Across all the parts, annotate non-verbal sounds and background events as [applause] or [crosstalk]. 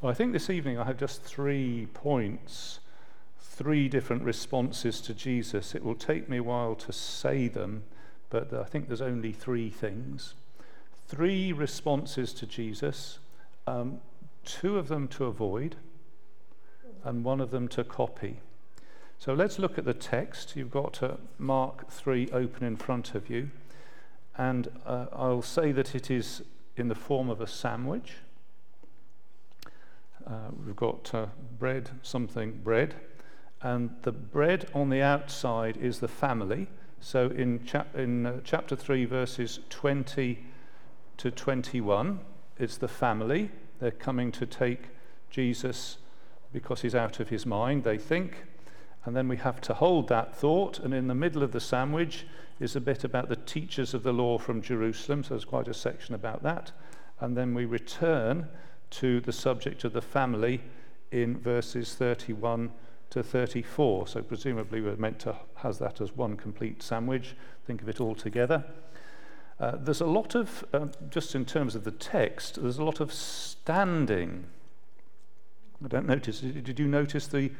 Well, I think this evening I have just three points, three different responses to Jesus. It will take me a while to say them, but I think there's only three things. Three responses to Jesus, um, two of them to avoid, and one of them to copy. So let's look at the text. You've got uh, Mark 3 open in front of you, and uh, I'll say that it is in the form of a sandwich. Uh, we've got uh, bread, something bread, and the bread on the outside is the family. So in, chap- in uh, chapter 3, verses 20 to 21, it's the family. They're coming to take Jesus because he's out of his mind, they think. And then we have to hold that thought. And in the middle of the sandwich is a bit about the teachers of the law from Jerusalem. So there's quite a section about that. And then we return to the subject of the family in verses 31 to 34. So presumably we're meant to have that as one complete sandwich. Think of it all together. Uh, there's a lot of, uh, just in terms of the text, there's a lot of standing. I don't notice. Did you notice the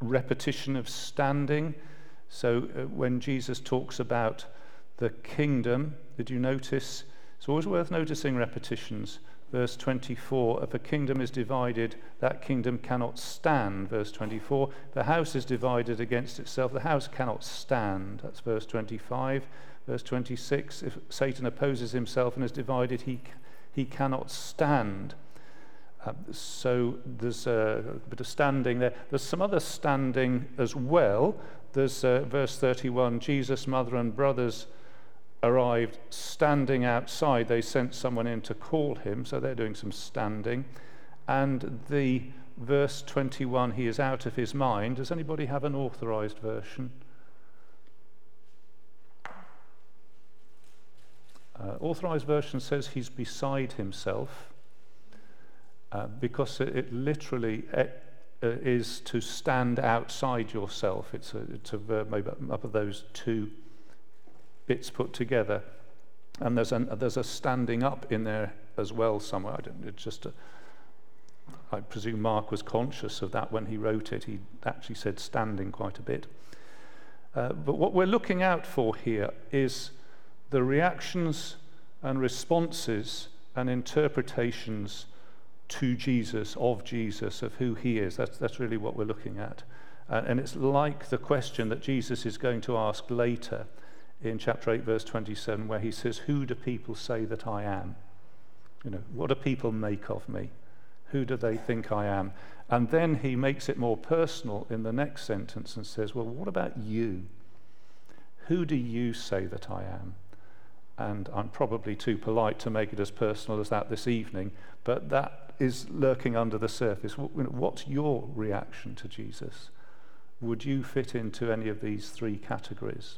repetition of standing? So uh, when Jesus talks about the kingdom, did you notice? It's always worth noticing repetitions verse 24 if a kingdom is divided that kingdom cannot stand verse 24 the house is divided against itself the house cannot stand that's verse 25 verse 26 if satan opposes himself and is divided he he cannot stand. Uh, so there's a, a bit of standing there. There's some other standing as well. There's uh, verse 31 jesus mother and brothers arrived standing outside. They sent someone in to call him, so they're doing some standing. And the verse 21, he is out of his mind. Does anybody have an authorized version? Uh, authorized version says he's beside himself uh, because it, it literally uh, is to stand outside yourself. It's a, it's a verb made up of those two bits put together. And there's, an, there's a standing up in there as well somewhere. I don't, it's just a, I presume Mark was conscious of that when he wrote it. He actually said standing quite a bit. Uh, but what we're looking out for here is the reactions and responses and interpretations to Jesus, of Jesus, of who he is. That's, that's really what we're looking at. Uh, and it's like the question that Jesus is going to ask later in chapter 8, verse 27, where he says, Who do people say that I am? You know, what do people make of me? Who do they think I am? And then he makes it more personal in the next sentence and says, Well, what about you? Who do you say that I am? And I'm probably too polite to make it as personal as that this evening, but that is lurking under the surface. What's your reaction to Jesus? Would you fit into any of these three categories?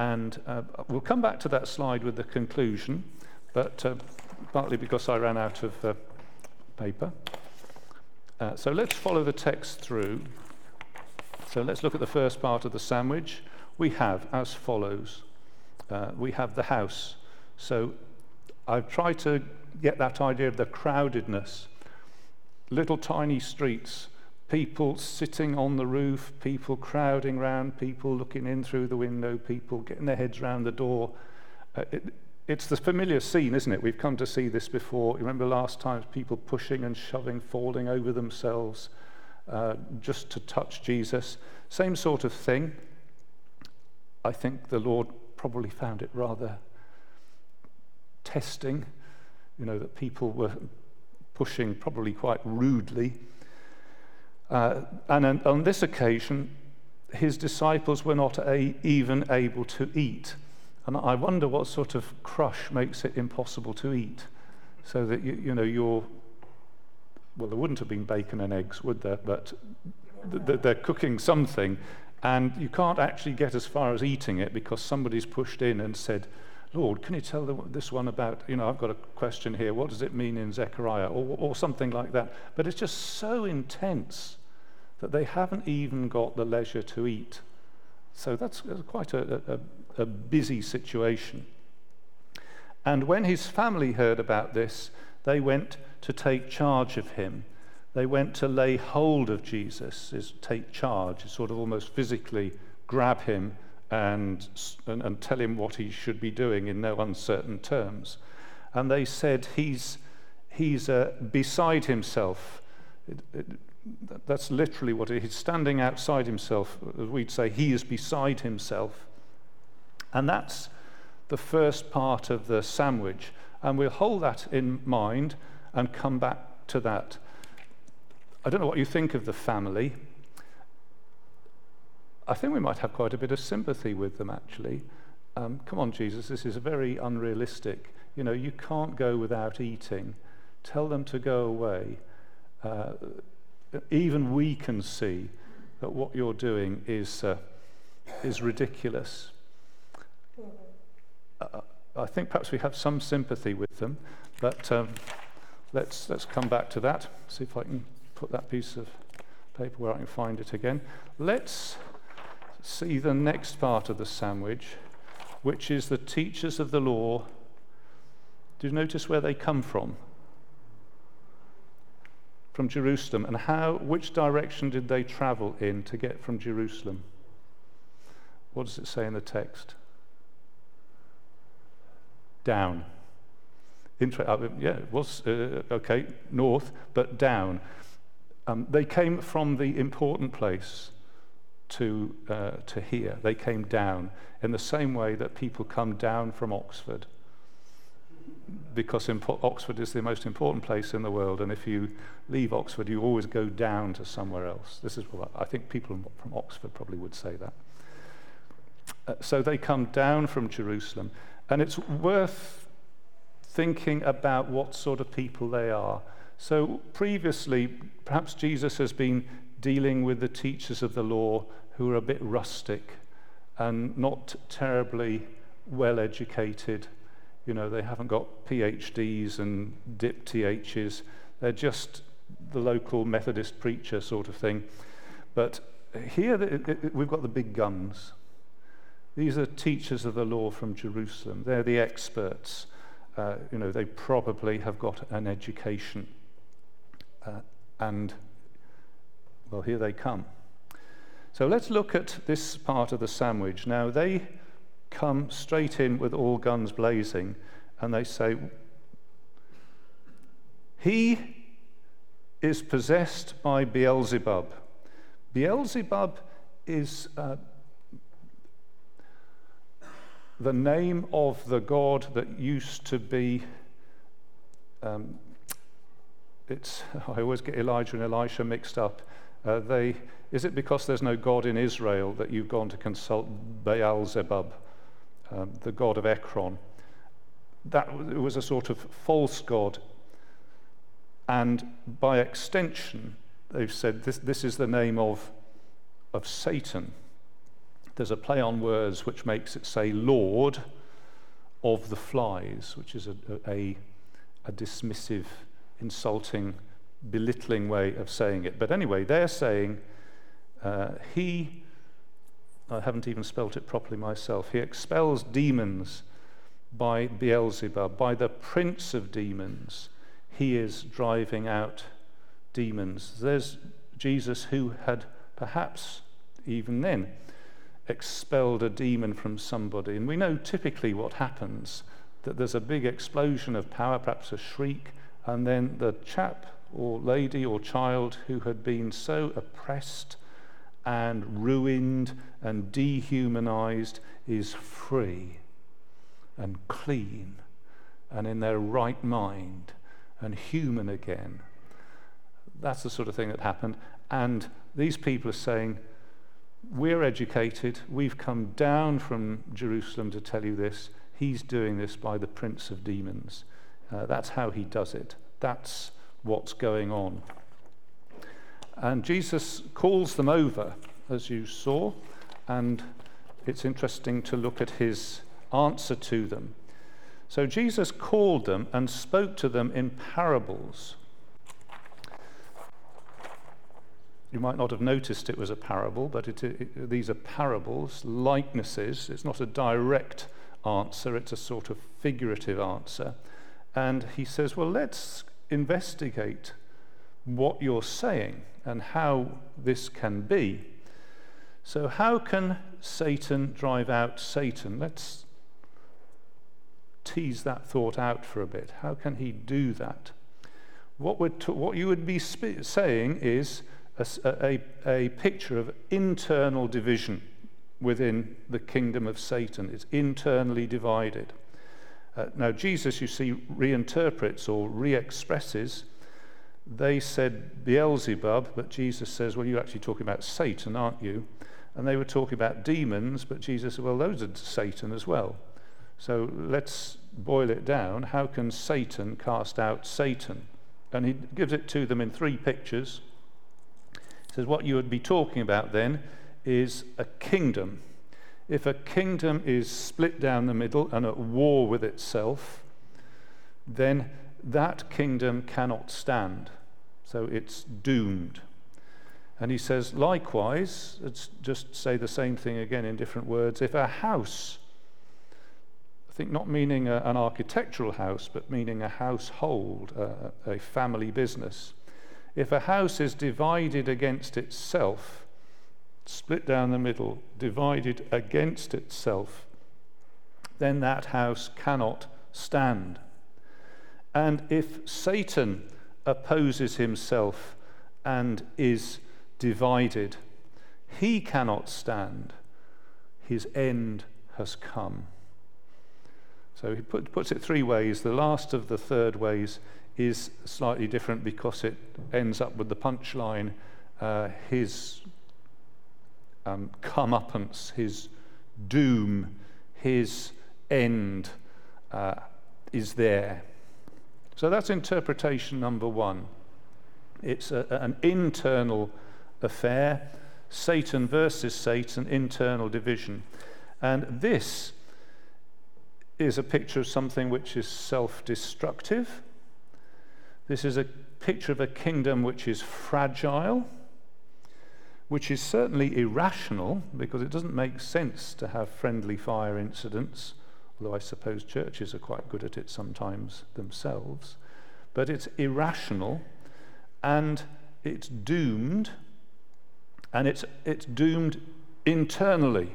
And uh, we'll come back to that slide with the conclusion, but uh, partly because I ran out of uh, paper. Uh, so let's follow the text through. So let's look at the first part of the sandwich. We have as follows uh, we have the house. So I've tried to get that idea of the crowdedness, little tiny streets people sitting on the roof, people crowding round, people looking in through the window, people getting their heads round the door. Uh, it, it's the familiar scene, isn't it? We've come to see this before. You remember last time people pushing and shoving, falling over themselves uh, just to touch Jesus. Same sort of thing. I think the Lord probably found it rather testing, you know, that people were pushing probably quite rudely uh, and on, on, this occasion, his disciples were not a, even able to eat. And I wonder what sort of crush makes it impossible to eat. So that, you, you know, you're, well, there wouldn't have been bacon and eggs, would there? But th- they're cooking something, and you can't actually get as far as eating it because somebody's pushed in and said, Lord, can you tell this one about, you know, I've got a question here, what does it mean in Zechariah, or, or something like that. But it's just so intense that they haven't even got the leisure to eat. So that's quite a, a, a busy situation. And when his family heard about this, They went to take charge of him. They went to lay hold of Jesus, is take charge, sort of almost physically grab him and, and, and tell him what he should be doing in no uncertain terms. And they said, He's, he's uh, beside himself. It, it, that's literally what it, he's standing outside himself. As we'd say, he is beside himself. And that's the first part of the sandwich. And we'll hold that in mind and come back to that. I don't know what you think of the family. I think we might have quite a bit of sympathy with them, actually. Um, come on, Jesus, this is very unrealistic. You know, you can't go without eating. Tell them to go away. Uh, even we can see that what you're doing is, uh, is ridiculous. Uh, I think perhaps we have some sympathy with them, but um, let's, let's come back to that. See if I can put that piece of paper where I can find it again. Let's see the next part of the sandwich, which is the teachers of the law. Do you notice where they come from? From Jerusalem. And how, which direction did they travel in to get from Jerusalem? What does it say in the text? Down. Uh, yeah, it was, uh, okay, north, but down. Um, they came from the important place to, uh, to here. They came down in the same way that people come down from Oxford. Because Oxford is the most important place in the world, and if you leave Oxford, you always go down to somewhere else. This is what I think people from Oxford probably would say that. Uh, so they come down from Jerusalem, and it's worth thinking about what sort of people they are. So previously, perhaps Jesus has been dealing with the teachers of the law who are a bit rustic and not terribly well educated. You know, they haven't got PhDs and dip THs. They're just the local Methodist preacher sort of thing. But here we've got the big guns. These are teachers of the law from Jerusalem. They're the experts. Uh, you know, they probably have got an education. Uh, and, well, here they come. So let's look at this part of the sandwich. Now, they come straight in with all guns blazing and they say, He is possessed by Beelzebub. Beelzebub is uh, the name of the god that used to be. Um, it's, [laughs] I always get Elijah and Elisha mixed up. Uh, they, is it because there's no God in Israel that you've gone to consult Baal Zebub, um, the god of Ekron? That was a sort of false god. And by extension, they've said this, this is the name of, of Satan. There's a play on words which makes it say Lord of the flies, which is a, a, a dismissive, insulting belittling way of saying it. But anyway, they're saying uh, he, I haven't even spelt it properly myself, he expels demons by Beelzebub, by the prince of demons. He is driving out demons. There's Jesus who had perhaps even then expelled a demon from somebody. And we know typically what happens that there's a big explosion of power, perhaps a shriek, and then the chap or lady or child who had been so oppressed and ruined and dehumanized is free and clean and in their right mind and human again. That's the sort of thing that happened. And these people are saying, We're educated. We've come down from Jerusalem to tell you this. He's doing this by the prince of demons. Uh, that's how he does it. That's what's going on. And Jesus calls them over, as you saw, and it's interesting to look at his answer to them. So Jesus called them and spoke to them in parables. You might not have noticed it was a parable, but it, it, these are parables, likenesses. It's not a direct answer, it's a sort of figurative answer. And he says, Well, let's investigate what you're saying and how this can be. So, how can Satan drive out Satan? Let's tease that thought out for a bit. How can he do that? What, would t- what you would be sp- saying is a, a, a picture of internal division within the kingdom of Satan. It's internally divided. Uh, now, Jesus, you see, reinterprets or re expresses. They said Beelzebub, but Jesus says, Well, you're actually talking about Satan, aren't you? And they were talking about demons, but Jesus said, Well, those are Satan as well. So let's boil it down. How can Satan cast out Satan? And he gives it to them in three pictures. He says, What you would be talking about then is a kingdom. If a kingdom is split down the middle and at war with itself, then that kingdom cannot stand. So it's doomed. And he says, likewise, let's just say the same thing again in different words. If a house, I think not meaning a, an architectural house, but meaning a household, a, a family business, if a house is divided against itself, split down the middle, divided against itself, then that house cannot stand. And if Satan opposes himself and is divided, he cannot stand. His end has come. So he put, puts it three ways. The last of the third ways is slightly different because it ends up with the punchline uh, his um, comeuppance, his doom, his end uh, is there. So that's interpretation number one. It's a, an internal affair, Satan versus Satan, internal division. And this is a picture of something which is self destructive. This is a picture of a kingdom which is fragile which is certainly irrational because it doesn't make sense to have friendly fire incidents, although I suppose churches are quite good at it sometimes themselves. But it's irrational and it's doomed, and it's, it's doomed internally.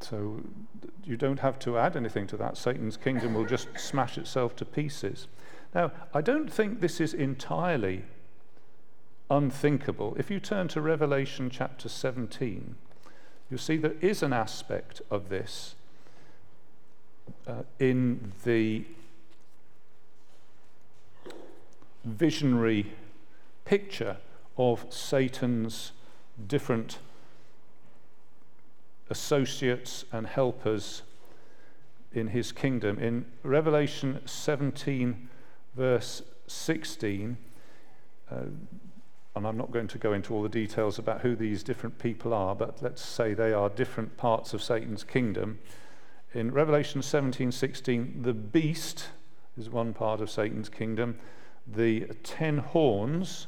So you don't have to add anything to that. Satan's kingdom will just [laughs] smash itself to pieces. Now, I don't think this is entirely unthinkable. If you turn to Revelation chapter 17, you'll see there is an aspect of this uh, in the visionary picture of Satan's different associates and helpers in his kingdom. In Revelation 17, verse 16, uh, and I'm not going to go into all the details about who these different people are, but let's say they are different parts of Satan's kingdom. In Revelation 17:16, the beast is one part of Satan's kingdom, the ten horns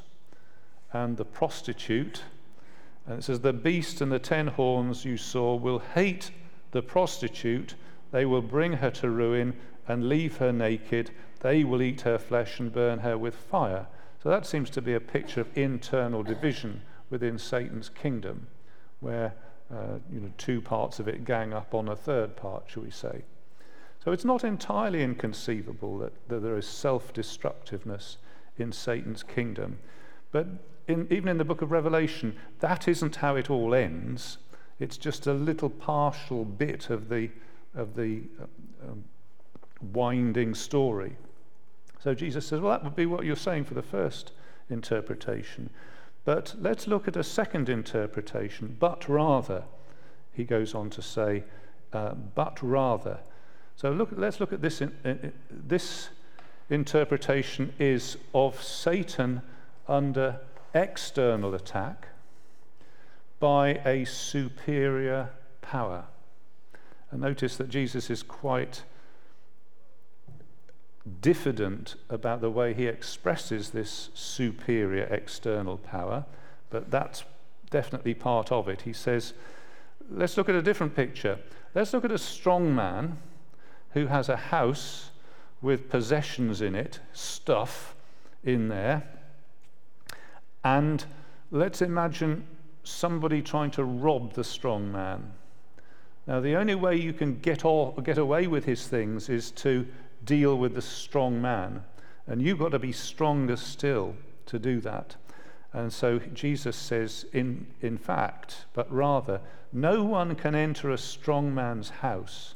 and the prostitute. And it says, The beast and the ten horns you saw will hate the prostitute, they will bring her to ruin and leave her naked, they will eat her flesh and burn her with fire. So that seems to be a picture of internal division within Satan's kingdom, where uh, you know, two parts of it gang up on a third part, shall we say. So it's not entirely inconceivable that, that there is self destructiveness in Satan's kingdom. But in, even in the book of Revelation, that isn't how it all ends. It's just a little partial bit of the, of the uh, um, winding story. So Jesus says, well, that would be what you're saying for the first interpretation. But let's look at a second interpretation, but rather, he goes on to say, uh, but rather. So look, let's look at this. In, in, this interpretation is of Satan under external attack by a superior power. And notice that Jesus is quite diffident about the way he expresses this superior external power, but that's definitely part of it. He says, let's look at a different picture. Let's look at a strong man who has a house with possessions in it, stuff in there. And let's imagine somebody trying to rob the strong man. Now, the only way you can get, all, get away with his things is to deal with the strong man. And you've got to be stronger still to do that. And so Jesus says, in, in fact, but rather, no one can enter a strong man's house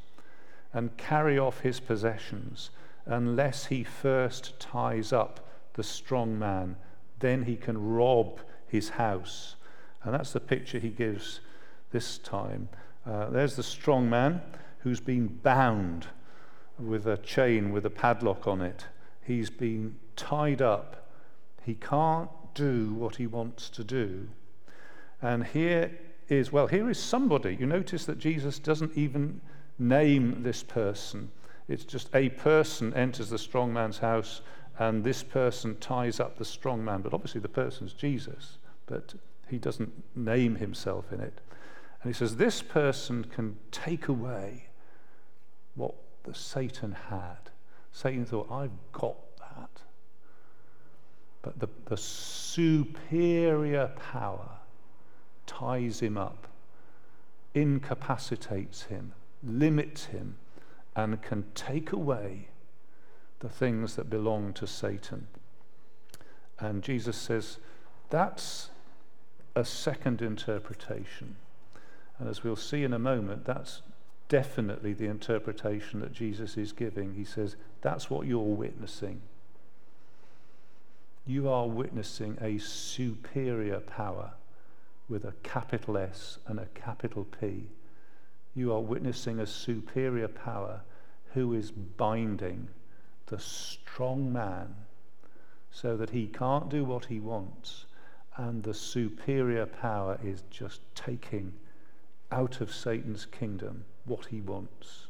and carry off his possessions unless he first ties up the strong man. Then he can rob his house. And that's the picture he gives this time. Uh, there's the strong man who's been bound with a chain with a padlock on it. He's been tied up. He can't do what he wants to do. And here is, well, here is somebody. You notice that Jesus doesn't even name this person. It's just a person enters the strong man's house and this person ties up the strong man. But obviously, the person's Jesus, but he doesn't name himself in it. And he says, This person can take away what the Satan had. Satan thought, I've got that. But the, the superior power ties him up, incapacitates him, limits him, and can take away the things that belong to Satan. And Jesus says that's a second interpretation. And as we'll see in a moment, that's definitely the interpretation that Jesus is giving. He says, That's what you're witnessing. You are witnessing a superior power with a capital S and a capital P. You are witnessing a superior power who is binding the strong man so that he can't do what he wants, and the superior power is just taking out of Satan's kingdom what he wants.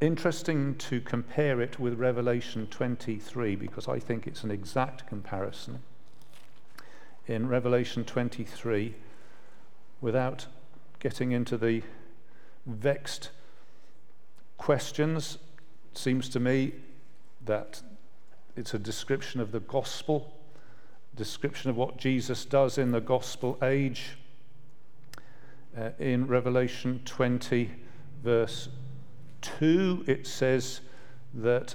Interesting to compare it with Revelation 23 because I think it's an exact comparison. In Revelation 23, without getting into the vexed questions, seems to me that it's a description of the gospel, description of what Jesus does in the gospel age. Uh, in Revelation 20, verse 2, it says that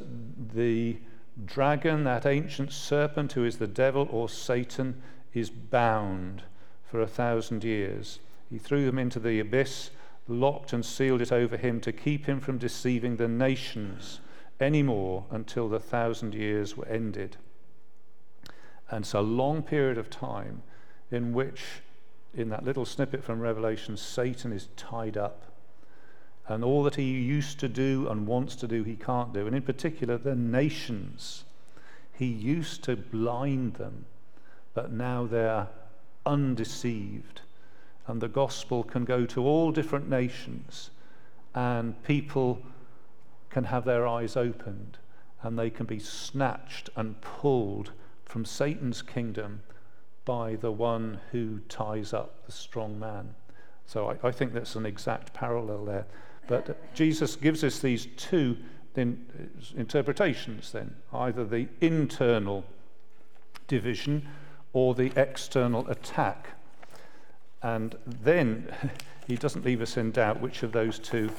the dragon, that ancient serpent who is the devil or Satan, is bound for a thousand years. He threw them into the abyss, locked and sealed it over him to keep him from deceiving the nations any more until the thousand years were ended. And it's a long period of time in which, in that little snippet from Revelation, Satan is tied up. And all that he used to do and wants to do, he can't do. And in particular, the nations. He used to blind them, but now they're undeceived. And the gospel can go to all different nations, and people can have their eyes opened, and they can be snatched and pulled from Satan's kingdom by the one who ties up the strong man. So I, I think that's an exact parallel there. But Jesus gives us these two in, interpretations then either the internal division or the external attack. And then [laughs] he doesn't leave us in doubt which of those two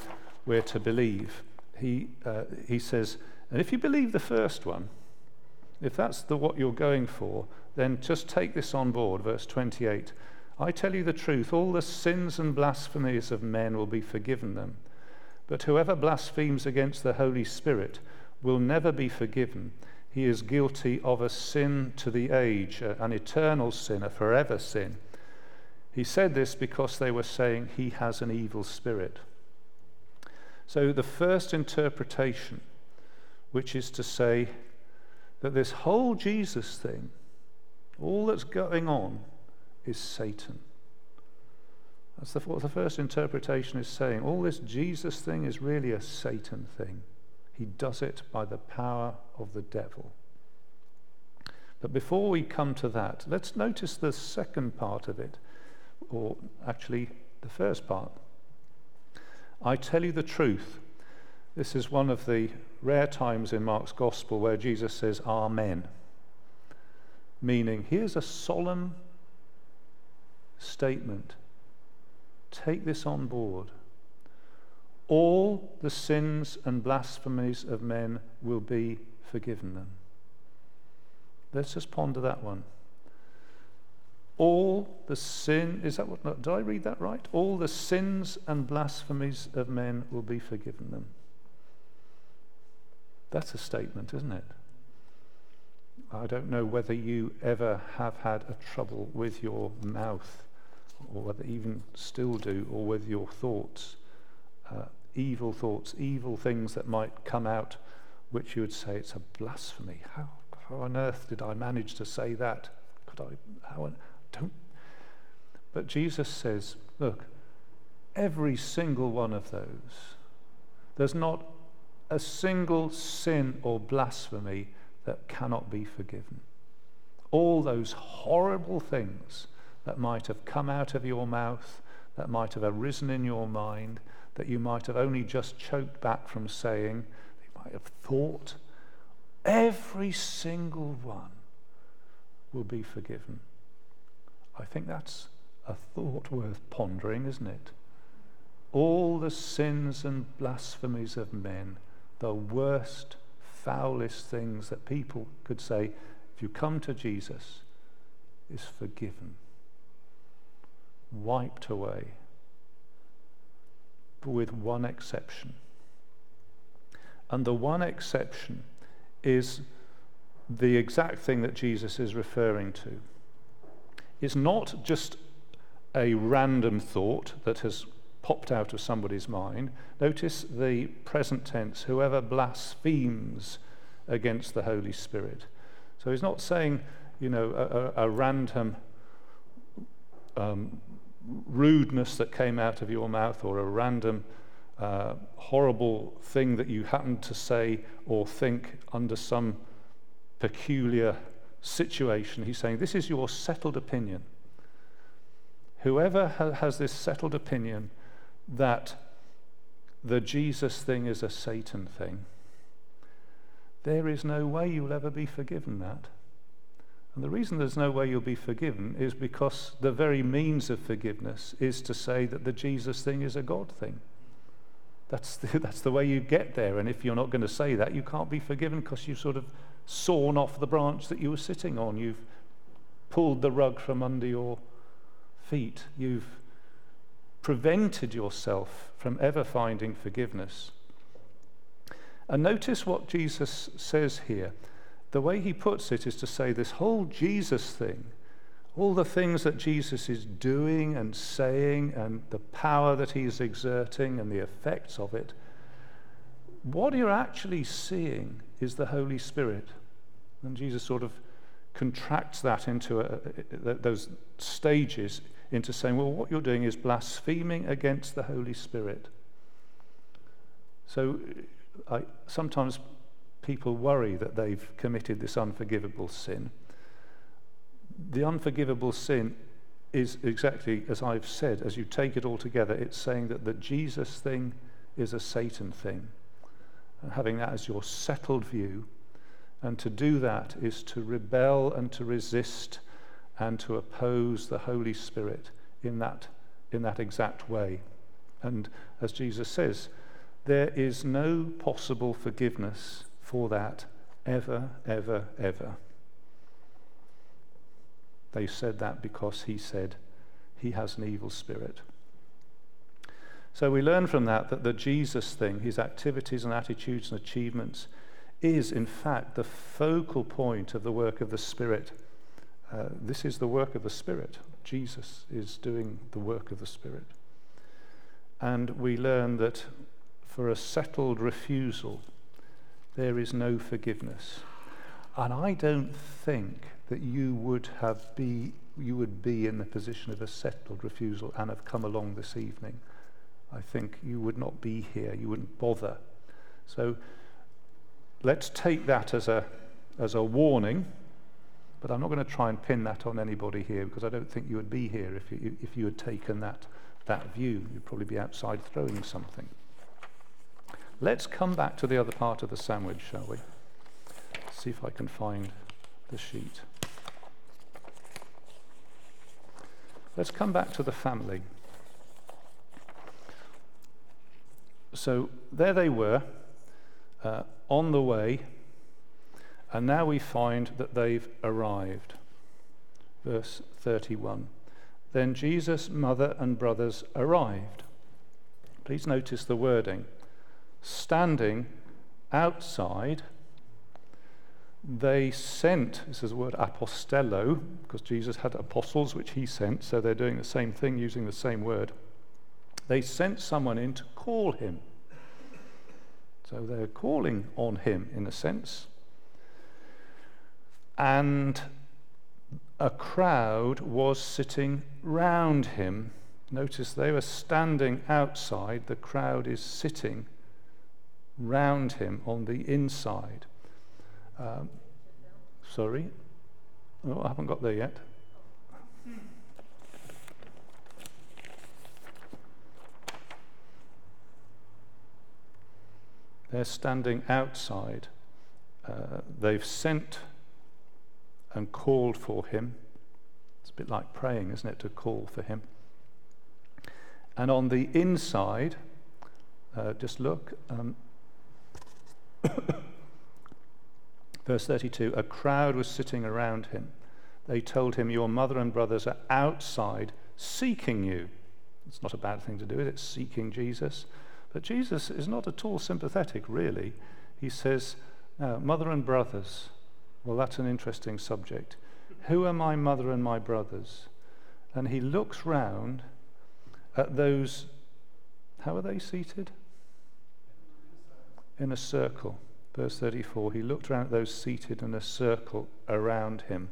we're to believe. He, uh, he says, and if you believe the first one, if that's the, what you're going for, then just take this on board. Verse 28 I tell you the truth, all the sins and blasphemies of men will be forgiven them. But whoever blasphemes against the Holy Spirit will never be forgiven he is guilty of a sin to the age, an eternal sin, a forever sin. He said this because they were saying he has an evil spirit. So, the first interpretation, which is to say that this whole Jesus thing, all that's going on, is Satan. That's the, what the first interpretation is saying. All this Jesus thing is really a Satan thing. He does it by the power of the devil. But before we come to that, let's notice the second part of it, or actually the first part. I tell you the truth. This is one of the rare times in Mark's Gospel where Jesus says, Amen. Meaning, here's a solemn statement. Take this on board. All the sins and blasphemies of men will be forgiven them. Let's just ponder that one. All the sin, is that what, did I read that right? All the sins and blasphemies of men will be forgiven them. That's a statement, isn't it? I don't know whether you ever have had a trouble with your mouth, or whether even still do, or with your thoughts. Uh, evil thoughts, evil things that might come out, which you would say it's a blasphemy. How, how on earth did I manage to say that? Could I? How? On, don't. But Jesus says, look, every single one of those. There's not a single sin or blasphemy that cannot be forgiven. All those horrible things that might have come out of your mouth, that might have arisen in your mind, that you might have only just choked back from saying, you might have thought, every single one will be forgiven. I think that's a thought worth pondering, isn't it? All the sins and blasphemies of men the worst, foulest things that people could say, if you come to Jesus, is forgiven, wiped away, but with one exception. And the one exception is the exact thing that Jesus is referring to. It's not just a random thought that has popped out of somebody's mind. Notice the present tense whoever blasphemes against the Holy Spirit. So he's not saying, you know, a, a, a random um, rudeness that came out of your mouth or a random uh, horrible thing that you happened to say or think under some peculiar situation. He's saying, This is your settled opinion. Whoever ha- has this settled opinion that the Jesus thing is a Satan thing, there is no way you'll ever be forgiven that. And the reason there's no way you'll be forgiven is because the very means of forgiveness is to say that the Jesus thing is a God thing. That's the, [laughs] that's the way you get there. And if you're not going to say that, you can't be forgiven because you've sort of sawn off the branch that you were sitting on. You've pulled the rug from under your feet. You've prevented yourself from ever finding forgiveness. And notice what Jesus says here. The way he puts it is to say this whole Jesus thing, all the things that Jesus is doing and saying, and the power that he's exerting and the effects of it, what you're actually seeing is the Holy Spirit. And Jesus sort of contracts that into a, those stages into saying, well, what you're doing is blaspheming against the Holy Spirit. So I, sometimes people worry that they've committed this unforgivable sin. The unforgivable sin is exactly as I've said, as you take it all together, it's saying that the Jesus thing is a Satan thing. And having that as your settled view, and to do that is to rebel and to resist and to oppose the Holy Spirit in that, in that exact way. And as Jesus says, there is no possible forgiveness for that ever, ever, ever. They said that because he said he has an evil spirit. So we learn from that that the Jesus thing, his activities and attitudes and achievements, is in fact the focal point of the work of the Spirit. Uh, this is the work of the Spirit. Jesus is doing the work of the Spirit. And we learn that for a settled refusal, there is no forgiveness. And I don't think that you would have be you would be in the position of a settled refusal and have come along this evening. I think you would not be here. You wouldn't bother. So let's take that as a as a warning but I'm not going to try and pin that on anybody here because I don't think you would be here if you, if you had taken that, that view. You'd probably be outside throwing something. Let's come back to the other part of the sandwich, shall we? See if I can find the sheet. Let's come back to the family. So there they were uh, on the way, and now we find that they've arrived. Verse 31. Then Jesus' mother and brothers arrived. Please notice the wording. Standing outside, they sent, this is the word apostello, because Jesus had apostles which he sent, so they're doing the same thing using the same word. They sent someone in to call him. So they're calling on him in a sense. And a crowd was sitting round him. Notice they were standing outside, the crowd is sitting round him on the inside. Um, sorry? Oh, I haven't got there yet. They're standing outside. Uh, they've sent and called for him. It's a bit like praying, isn't it, to call for him. And on the inside, uh, just look, um, [coughs] verse 32 a crowd was sitting around him. They told him, Your mother and brothers are outside seeking you. It's not a bad thing to do, it's seeking Jesus. But Jesus is not at all sympathetic, really. He says, Mother and brothers, well, that's an interesting subject. Who are my mother and my brothers? And he looks round at those, how are they seated? In a circle. Verse 34 he looked round at those seated in a circle around him.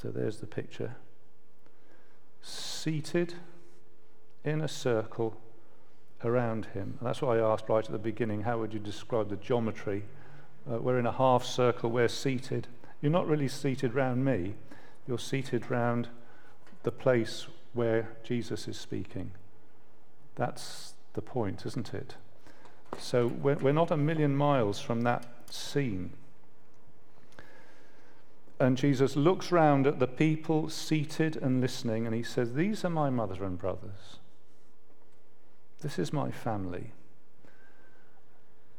So there's the picture. Seated in a circle around him. And that's why I asked right at the beginning how would you describe the geometry uh, we're in a half circle, we're seated. You're not really seated round me, you're seated round the place where Jesus is speaking. That's the point, isn't it? So we're, we're not a million miles from that scene. And Jesus looks round at the people seated and listening, and he says, These are my mother and brothers. This is my family.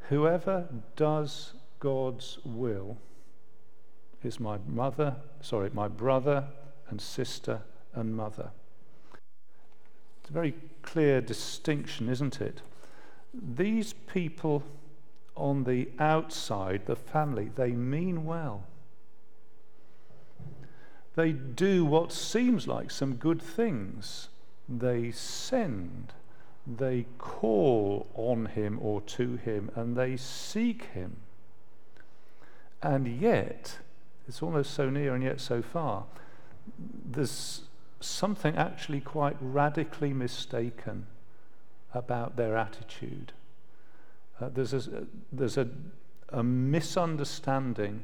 Whoever does God's will is my mother, sorry, my brother and sister and mother. It's a very clear distinction, isn't it? These people on the outside, the family, they mean well. They do what seems like some good things. They send, they call on him or to him, and they seek him. And yet, it's almost so near and yet so far. There's something actually quite radically mistaken about their attitude. Uh, there's a, there's a, a misunderstanding.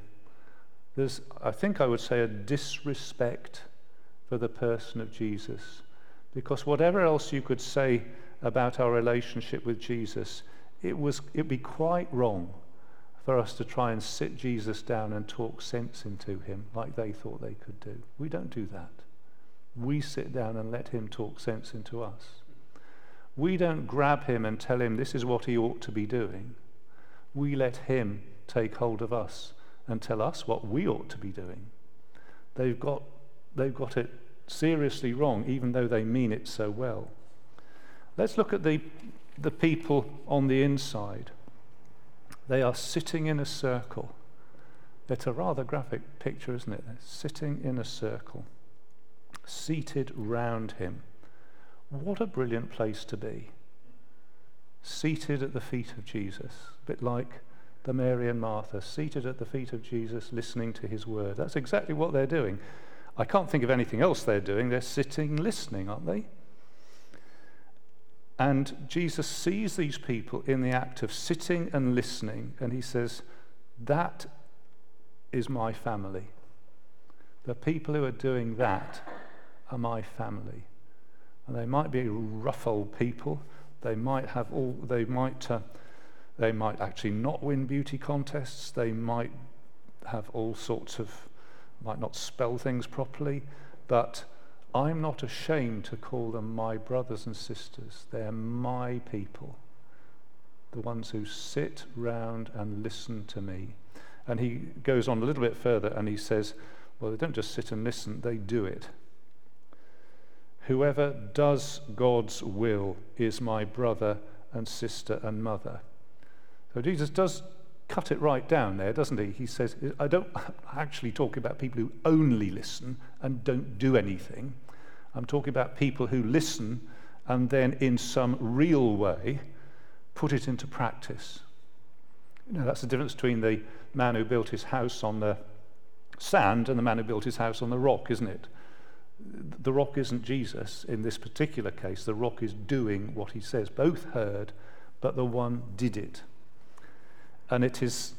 There's, I think I would say, a disrespect for the person of Jesus. Because whatever else you could say about our relationship with Jesus, it was, it'd be quite wrong for us to try and sit Jesus down and talk sense into him like they thought they could do. We don't do that. We sit down and let him talk sense into us. We don't grab him and tell him this is what he ought to be doing. We let him take hold of us and tell us what we ought to be doing. They've got, they've got it seriously wrong, even though they mean it so well. Let's look at the, the people on the inside. They are sitting in a circle. It's a rather graphic picture, isn't it? They're sitting in a circle, seated round him. What a brilliant place to be. Seated at the feet of Jesus, a bit like the Mary and Martha, seated at the feet of Jesus, listening to his word. That's exactly what they're doing. I can't think of anything else they're doing. They're sitting listening, aren't they? And Jesus sees these people in the act of sitting and listening, and he says, That is my family. The people who are doing that are my family. And they might be rough old people, They might have all, they might, uh, they might actually not win beauty contests. They might have all sorts of, might not spell things properly. But I'm not ashamed to call them my brothers and sisters. They're my people, the ones who sit round and listen to me. And he goes on a little bit further and he says, well, they don't just sit and listen, they do it. Whoever does God's will is my brother and sister and mother. So Jesus does cut it right down there, doesn't he? He says, I don't [laughs] actually talk about people who only listen and don't do anything. I'm talking about people who listen and then, in some real way, put it into practice. You know, that's the difference between the man who built his house on the sand and the man who built his house on the rock, isn't it? The rock isn't Jesus in this particular case. The rock is doing what he says. Both heard, but the one did it. And it is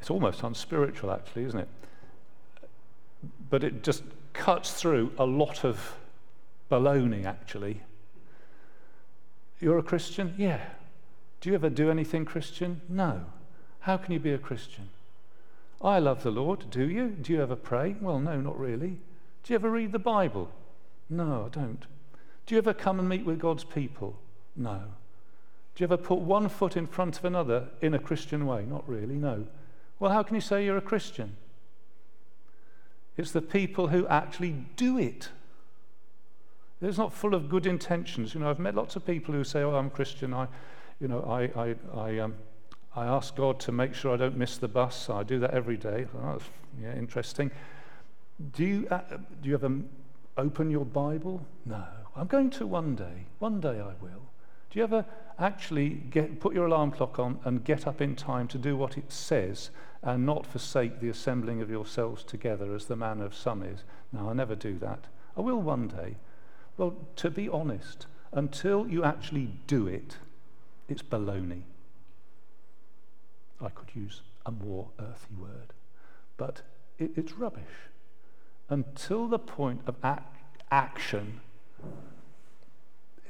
it's almost unspiritual, actually, isn't it? But it just cuts through a lot of baloney, actually. You're a Christian? Yeah. Do you ever do anything Christian? No. How can you be a Christian? I love the Lord. Do you? Do you ever pray? Well, no, not really. Do you ever read the Bible? No, I don't. Do you ever come and meet with God's people? No. Do you ever put one foot in front of another in a Christian way? Not really, no. Well, how can you say you're a Christian? It's the people who actually do it. It's not full of good intentions. You know, I've met lots of people who say, "Oh, I'm Christian. I, you know, I, I, I, um, I ask God to make sure I don't miss the bus. I do that every day. Oh, yeah, interesting. Do you, uh, do you ever open your Bible? No. I'm going to one day. One day I will. Do you ever actually get, put your alarm clock on and get up in time to do what it says and not forsake the assembling of yourselves together as the manner of some is? No, I never do that. I will one day. Well, to be honest, until you actually do it, it's baloney. I could use a more earthy word, but it, it's rubbish. Until the point of ac- action,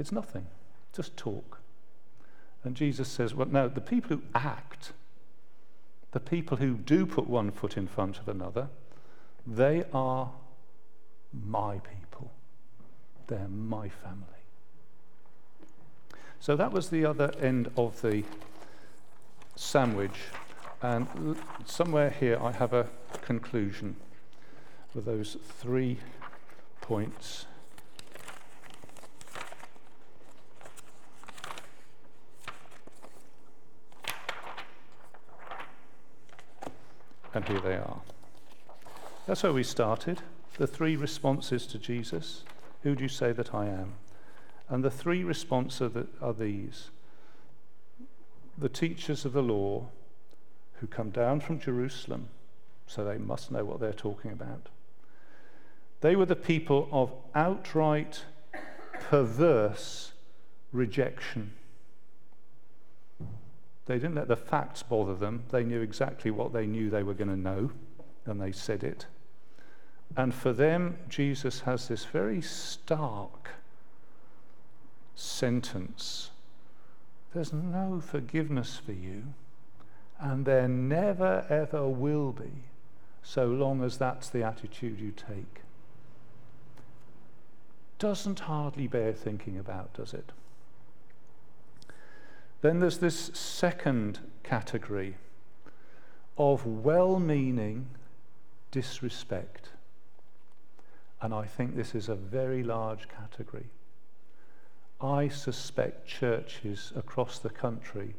it's nothing, just talk. And Jesus says, well, no, the people who act, the people who do put one foot in front of another, they are my people. They're my family. So that was the other end of the sandwich. And somewhere here I have a conclusion with those three points. And here they are. That's where we started. The three responses to Jesus. Who do you say that I am? And the three responses are, are these the teachers of the law who come down from Jerusalem, so they must know what they're talking about. They were the people of outright perverse rejection. They didn't let the facts bother them. They knew exactly what they knew they were going to know, and they said it. And for them, Jesus has this very stark sentence there's no forgiveness for you, and there never ever will be, so long as that's the attitude you take. Doesn't hardly bear thinking about, does it? Then there's this second category of well meaning disrespect. And I think this is a very large category. I suspect churches across the country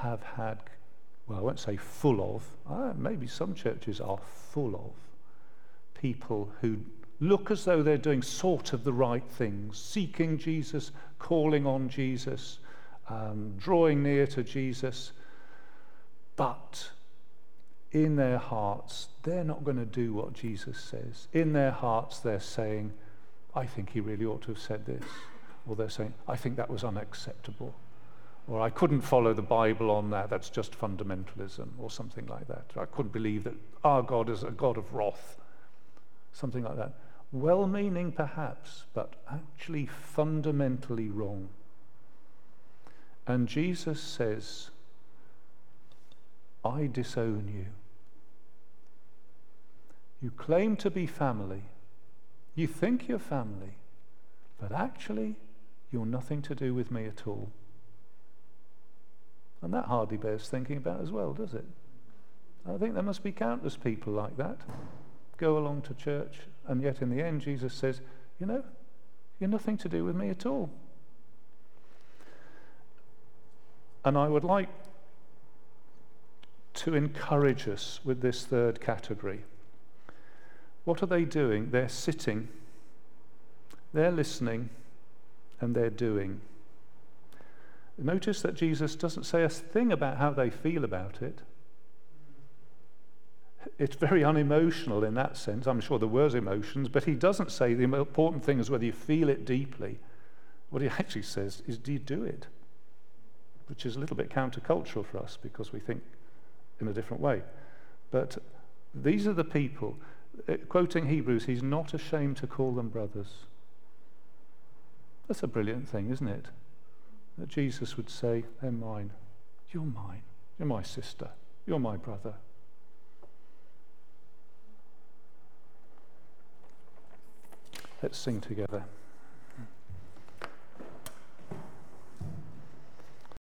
have had, well, I won't say full of, uh, maybe some churches are full of people who look as though they're doing sort of the right things, seeking Jesus, calling on Jesus, um, drawing near to Jesus, but in their hearts, they're not going to do what Jesus says. In their hearts, they're saying, I think he really ought to have said this. Or they're saying, I think that was unacceptable. Or I couldn't follow the Bible on that, that's just fundamentalism, or something like that. I couldn't believe that our God is a God of wrath, something like that. well meaning perhaps, but actually fundamentally wrong. And Jesus says, I disown you. You claim to be family. You think you're family, but actually, you're nothing to do with me at all. And that hardly bears thinking about as well, does it? I think there must be countless people like that. Go along to church, and yet in the end, Jesus says, You know, you're nothing to do with me at all. And I would like to encourage us with this third category. What are they doing? They're sitting, they're listening, and they're doing. Notice that Jesus doesn't say a thing about how they feel about it. It's very unemotional in that sense. I'm sure there was emotions, but he doesn't say the important thing is whether you feel it deeply. What he actually says is, do you do it? Which is a little bit countercultural for us because we think in a different way. But these are the people, uh, quoting Hebrews, he's not ashamed to call them brothers. That's a brilliant thing, isn't it? That Jesus would say, They're mine. You're mine. You're my sister. You're my brother. Let's sing together.